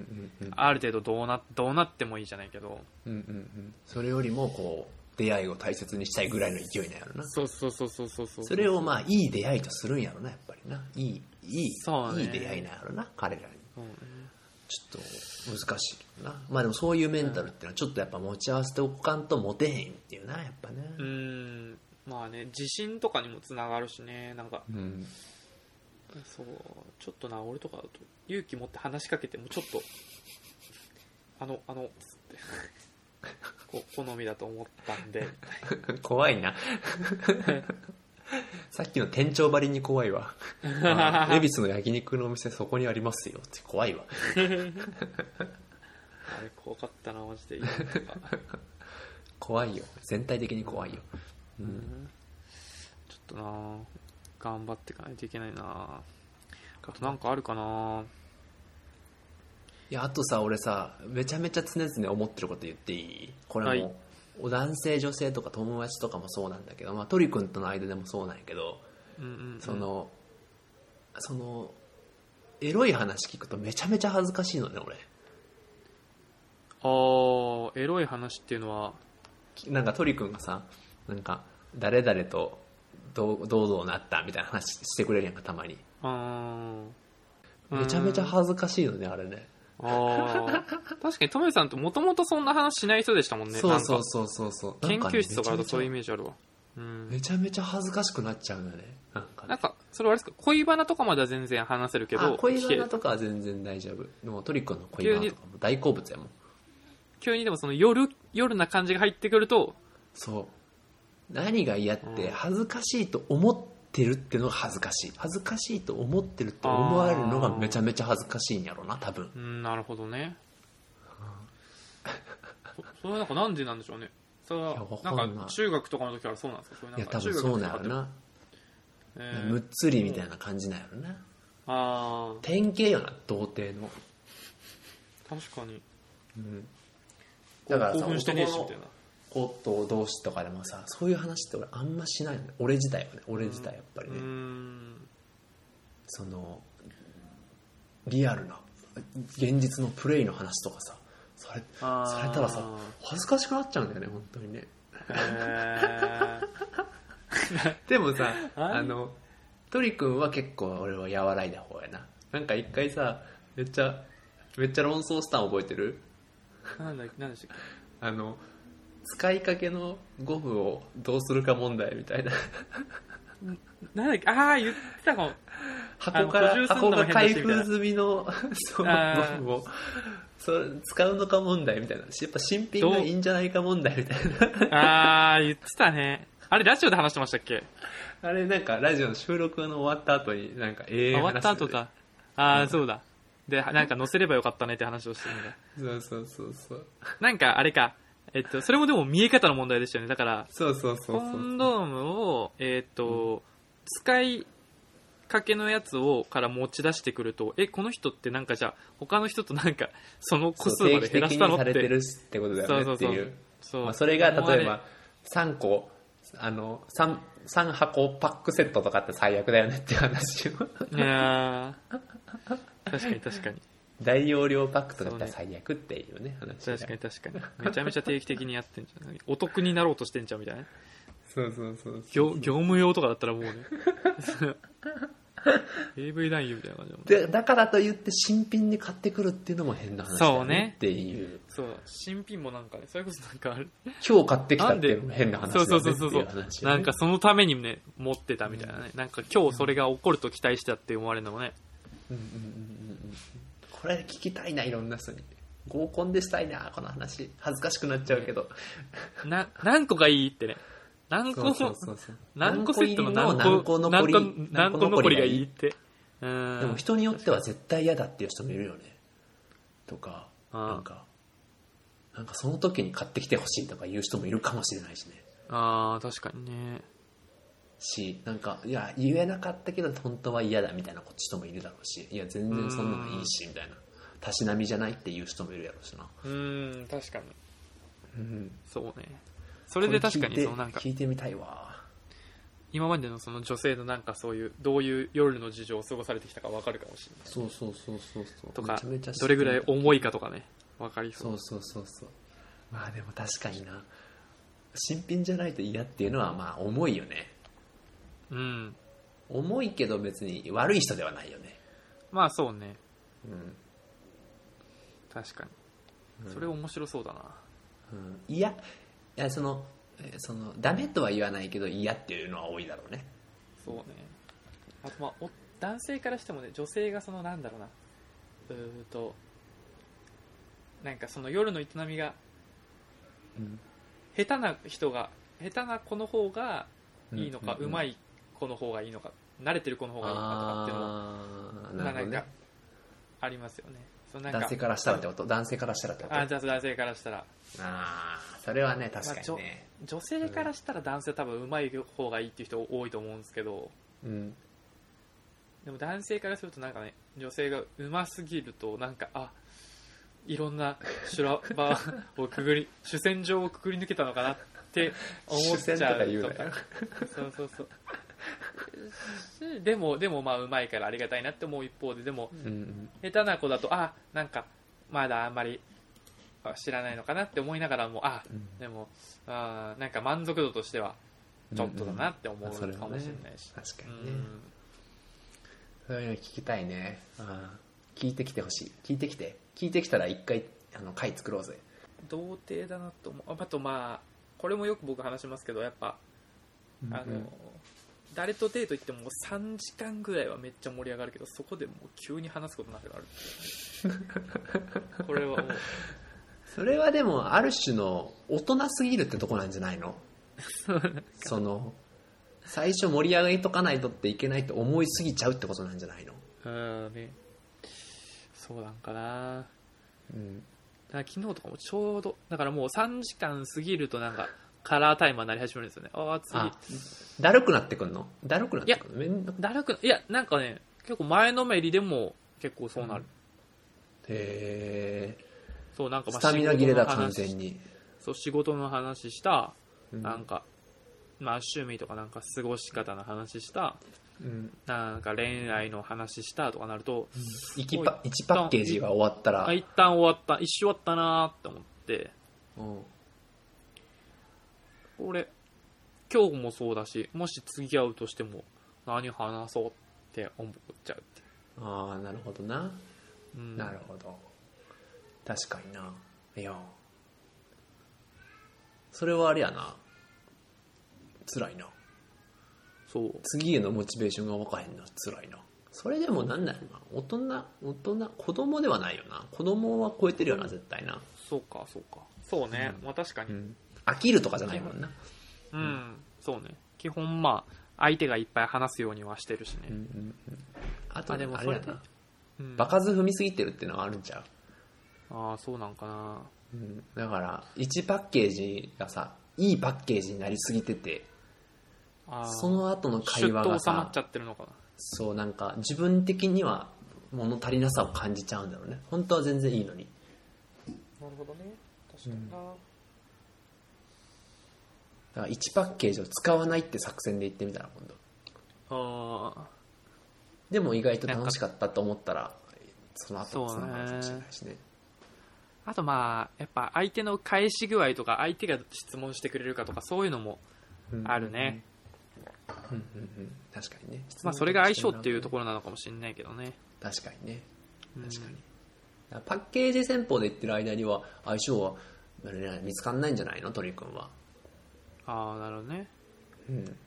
ある程度どうなどうなってもいいじゃないけど。うんうんうん。それよりもこう出会いを大切にしたいぐらいの勢いなんやろな。そうそうそうそうそうそう。それをまあいい出会いとするんやろなやっぱりな。いいいいそうね。いい出会いなんやろな彼らに。そうね。ちょっと難しいな。まあでもそういうメンタルっていうのはちょっとやっぱ持ち合わせておかんとモテへんっていうなやっぱねうーん。まあね自信とかにもつながるしねなんか。うんそうちょっとな俺とかだと勇気持って話しかけてもちょっとあのあのつって こ好みだと思ったんで。怖いな。さっきの店長ばりに怖いわ。あ恵比寿の焼肉のお店そこにありますよ。って怖いわ。あれ怖かったなマジで。怖いよ。全体的に怖いよ。うん。ちょっとな頑張っていかないといけないな。あとなんかあるかな。いやあとさ俺さめちゃめちゃ常々思ってること言っていい？これも、はい。お男性女性とか友達とかもそうなんだけど、まあ、鳥くんとの間でもそうなんやけどうんうんうん。その、そのエロい話聞くとめちゃめちゃ恥ずかしいのね俺。あーエロい話っていうのは？なんか鳥くんがさなんか誰々とどうどうどうなったみたいな話してくれるやんかたまに。めちゃめちゃうん恥ずかしいのねあれね。あー。確かにトメさんってもともとそんな話しない人でしたもんねそうそうそうそうそう研究室とかだとそういうイメメージあるわ。うん。めちゃめちゃ恥ずかしくなっちゃうんだね。なんかね。なんかそれはあれですか恋バナとかまでは全然話せるけどあ恋バナとかは全然大丈夫。でもトリコの恋バナとかも大好物やもん。急にでもその夜夜な感じが入ってくるとそう何が嫌ってうん。恥ずかしいと思ってるってのが恥ずかしい。恥ずかしいと思ってるって思われるのがめちゃめちゃ恥ずかしいんやろな多分。うんなるほどね。そ それはなんかなんでなんでしょうね。それはなんか中学とかの時からそうなんですか？それないんや多分そうなんやろな。えー。むっつりみたいな感じなんやろな。あ典型よな童貞の。確かに。うん、だからさ興奮してねえしみたいな子と同士とかでもさそういう話って俺あんましないのね。俺自体はね。俺自体やっぱりうね、んそのリアルな現実のプレイの話とかさそれされたらさ恥ずかしくなっちゃうんだよね本当にね。へ でもさああのトリ君は結構俺は和らいだ方やな。なんか一回さめっちゃめっちゃ論争したん覚えてる？ーなんだなんでしたっあの使いかけのゴムをどうするか問題みたいな。けなんだっけ？ああ言ってたかも。箱から箱が開封済みのそのあー。ゴムをそれ使うのか問題みたいな。やっぱ新品がいいんじゃないか問題みたいな。ああ言ってたね。あれラジオで話してましたっけ？あれなんかラジオの収録の終わった後になんか永遠終わった後か。ああそうだ。でなんか載せればよかったねって話をしてるんだ。そうそうそうそう。なんかあれかえっとそれもでも見え方の問題でしたよね。だからそうそうそうコそう。ンドームをえっと使いかけのやつをから持ち出してくるとえこの人ってなんかじゃあ他の人となんかその個数まで減らしたのって。定期的にされてるってことだよねそうそうそうそう。まあ、それが例えねば3個あの 3, 3箱パックセットとかって最悪だよねっていう話をいやー。確かに確かに大容量パックとかだったら最悪っていうね話が確かに確かに。めちゃめちゃ定期的にやってんじゃん。お得になろうとしてんじゃんみたいな。そうそうそう業業務用とかだったらもうね。AV 男優みたいな感じでだからといって新品に買ってくるっていうのも変な話だよそうね。ねっていう。そう。新品もなんかねそれこそなんか今日買ってきたっていうのも変な話だそうよね。そうそうそういうねなんかそのためにね持ってたみたいなね、なんか今日それが起こると期待したって思われるのもね。うんうんうんうんうんこれ聞きたいないろんな人に。合コンでしたいなこの話。恥ずかしくなっちゃうけど。な何個がいいってね。何個そうそうそう何個セットの何何個個残り何個残りがいいって。うでんも人によっては絶対嫌だっていう人もいるよね。とかなんかなんかその時に買ってきてほしいとか言う人もいるかもしれないしね。ああ確かにねしなんかいや言えなかったけど本当は嫌だみたいな人もいるだろうしいや全然そんなのいいしみたいなたしなみじゃないっていう人もいるやろうしな、うん確かに。うん、そうね。それで確かにそのなんか。聞いてみたいわ。今までのその女性のなんかそういうどういう夜の事情を過ごされてきたか分かるかもしれない。そうそうそうそうそう。とかどれぐらい重いかとかね。分かりそそううそうそうそう。まあでも確かにな。新品じゃないと嫌っていうのはまあ重いよねうん。重いけど別に悪い人ではないよね。まあそうね。うん、確かに。それ面白そうだな。うん、いやいやそのえーそのダメとは言わないけど嫌っていうのは多いだろうね。そうね。あとまあお男性からしてもね女性がそのなんだろうな。うーんとなんかその夜の営みがうん。下手な人が下手な子の方がいいのか、うんうんうんうまい子の方がいいのか慣れてる子の方がいいのかとかっていうのもなんかありますよね。その男性からしたらってこと？男性からしたらってこと？あじゃあ男性からしたら、あーそれはね確かにね、女性からしたら男性多分うまい方がいいっていう人多いと思うんですけど。うん。でも男性からするとなんかね女性がうますぎるとなんかあいろんな修羅場 をくぐり主戦場をくぐり抜けたのかなって思っちゃうか。言うなよ。そうそうそう。しでもでもまあうまいからありがたいなって思う一方ででもうん。うん下手な子だとあなんかまだあんまりあ知らないのかなって思いながらもあうん。でもあなんか満足度としてはちょっとだなって思うかもしれないし、確かにね、うん。そういうの聞きたいね。あー聞いてきてほしい。聞いてきて。聞いてきたら一回あの回作ろうぜ。童貞だなと思う。ああとまあこれもよく僕話しますけどやっぱあの、うん誰とデート行っても3時間ぐらいはめっちゃ盛り上がるけどそこでもう急に話すことなくなる これはもう。それはでもある種の大人すぎるってとこなんじゃないの？その最初盛り上げとかないとっていけないと思いすぎちゃうってことなんじゃないの？うんね。そうなんかな。うん。だから昨日とかもちょうどだからもう3時間過ぎるとなんかカラータイマーになり始めるんですよね。ああ次。あだるくなってくんの？だるくなってくんの？めんどだるくいやなんかね結構前のめりでも結構そうなる、へえそうなんかまあスタミナ切れだ完全に。そう仕事の話した、うん。なんかまあ趣味とかなんか過ごし方の話したうん。なんか恋愛の話したとかなると、1パ一パッケージが終わったら。あ一旦終わった一周終わったなーって思って。うん俺今日もそうだしもし次会うとしても何話そうって思っちゃうって。ああなるほどな、うん。なるほど。確かにな。いや。それはあれやな。辛いな。そう。次へのモチベーションが分かへんな。辛いな。それでもなんだろうな。大人大人子供ではないよな。子供は超えてるよな絶対な、そうかそうか。そうね、まあ確かに。うん、飽きるとかじゃないもんな、うん、そうね。基本まあ相手がいっぱい話すようにはしてるしね、うんうんうん、あとあでもそれでうん。場数踏みすぎてるっていうのはあるんちゃう？ああそうなんかな。うん。だから1パッケージがさいいパッケージになりすぎててその後の会話がさと収まっちゃってるのかな。そうなんか自分的には物足りなさを感じちゃうんだろうね。本当は全然いいのに。なるほどね。確かにな、だから1パッケージを使わないって作戦で言ってみたら今度。ああでも意外と楽しかったと思ったらその後つながるかもしれないしね。あとまあやっぱ相手の返し具合とか相手が質問してくれるかとかそういうのもあるね、うんうんうん確かにね。まあそれが相性っていうところなのかもしれないけどね。確かにね。うん。確かに、パッケージ戦法で言ってる間には相性は見つかんないんじゃないの？鳥くんはああなるほどね。うん。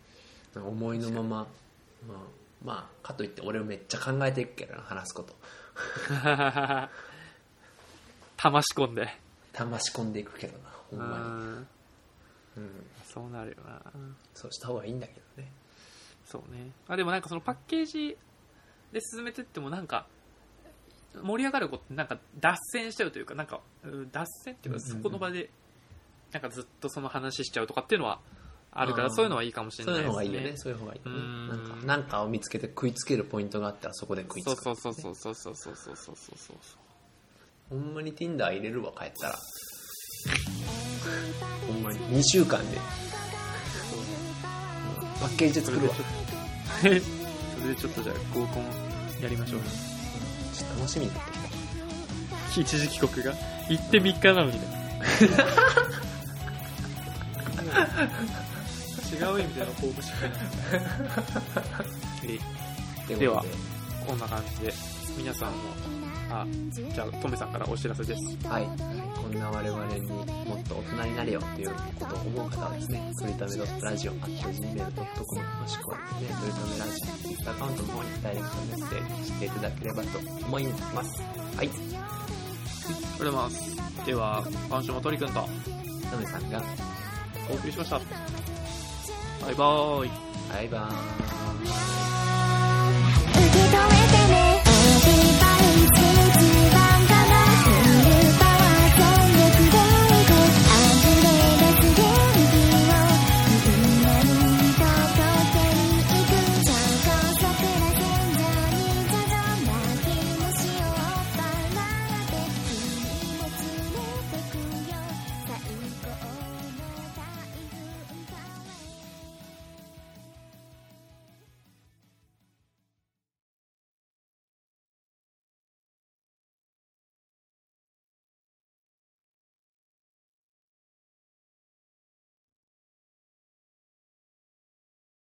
思いのまままあまあかといって俺めっちゃ考えていくけどな話すこと。玉仕込んで。騙し込んでいくけどなほんまうん。に、うん、そうなるよな。そうした方がいいんだけどね。そうね。あでもなんかそのパッケージで進めてってもなんか盛り上がることなんか脱線しちゃうというかなんかうん脱線っていうかうんうんうん。そこの場でなんかずっとその話しちゃうとかっていうのはあるからそういうのはいいかもしれそうないいうですね方がいいよね。そういう方がいいよなんかなんかを見つけて食いつけるポイントがあったらそこで食いつくそうそうそうそうそうそうそうそうそうそうそうほんまに Tinder 入れるわ帰ったらほんまに2週間でパッケージ作るわそれでちょっとじゃあ合コンやりましょうちょっと楽しみになってきた一時帰国が行って3日なのにね違う意味でのホームシックにというでは。こんな感じで皆さんもあじゃあトメさんからお知らせです。はい、こんな我々にもっと大人になれよっていうことを思う方はですね、とりため .radio、gmail.com もしくはですね、とりためラジオ、ツイッターアカウントの方にダイレクトメッセージしていただければと思います。はい、それではます。では今週も鳥くんと。ナメさんが、お送りしました。バイバーイ。バイバーイ。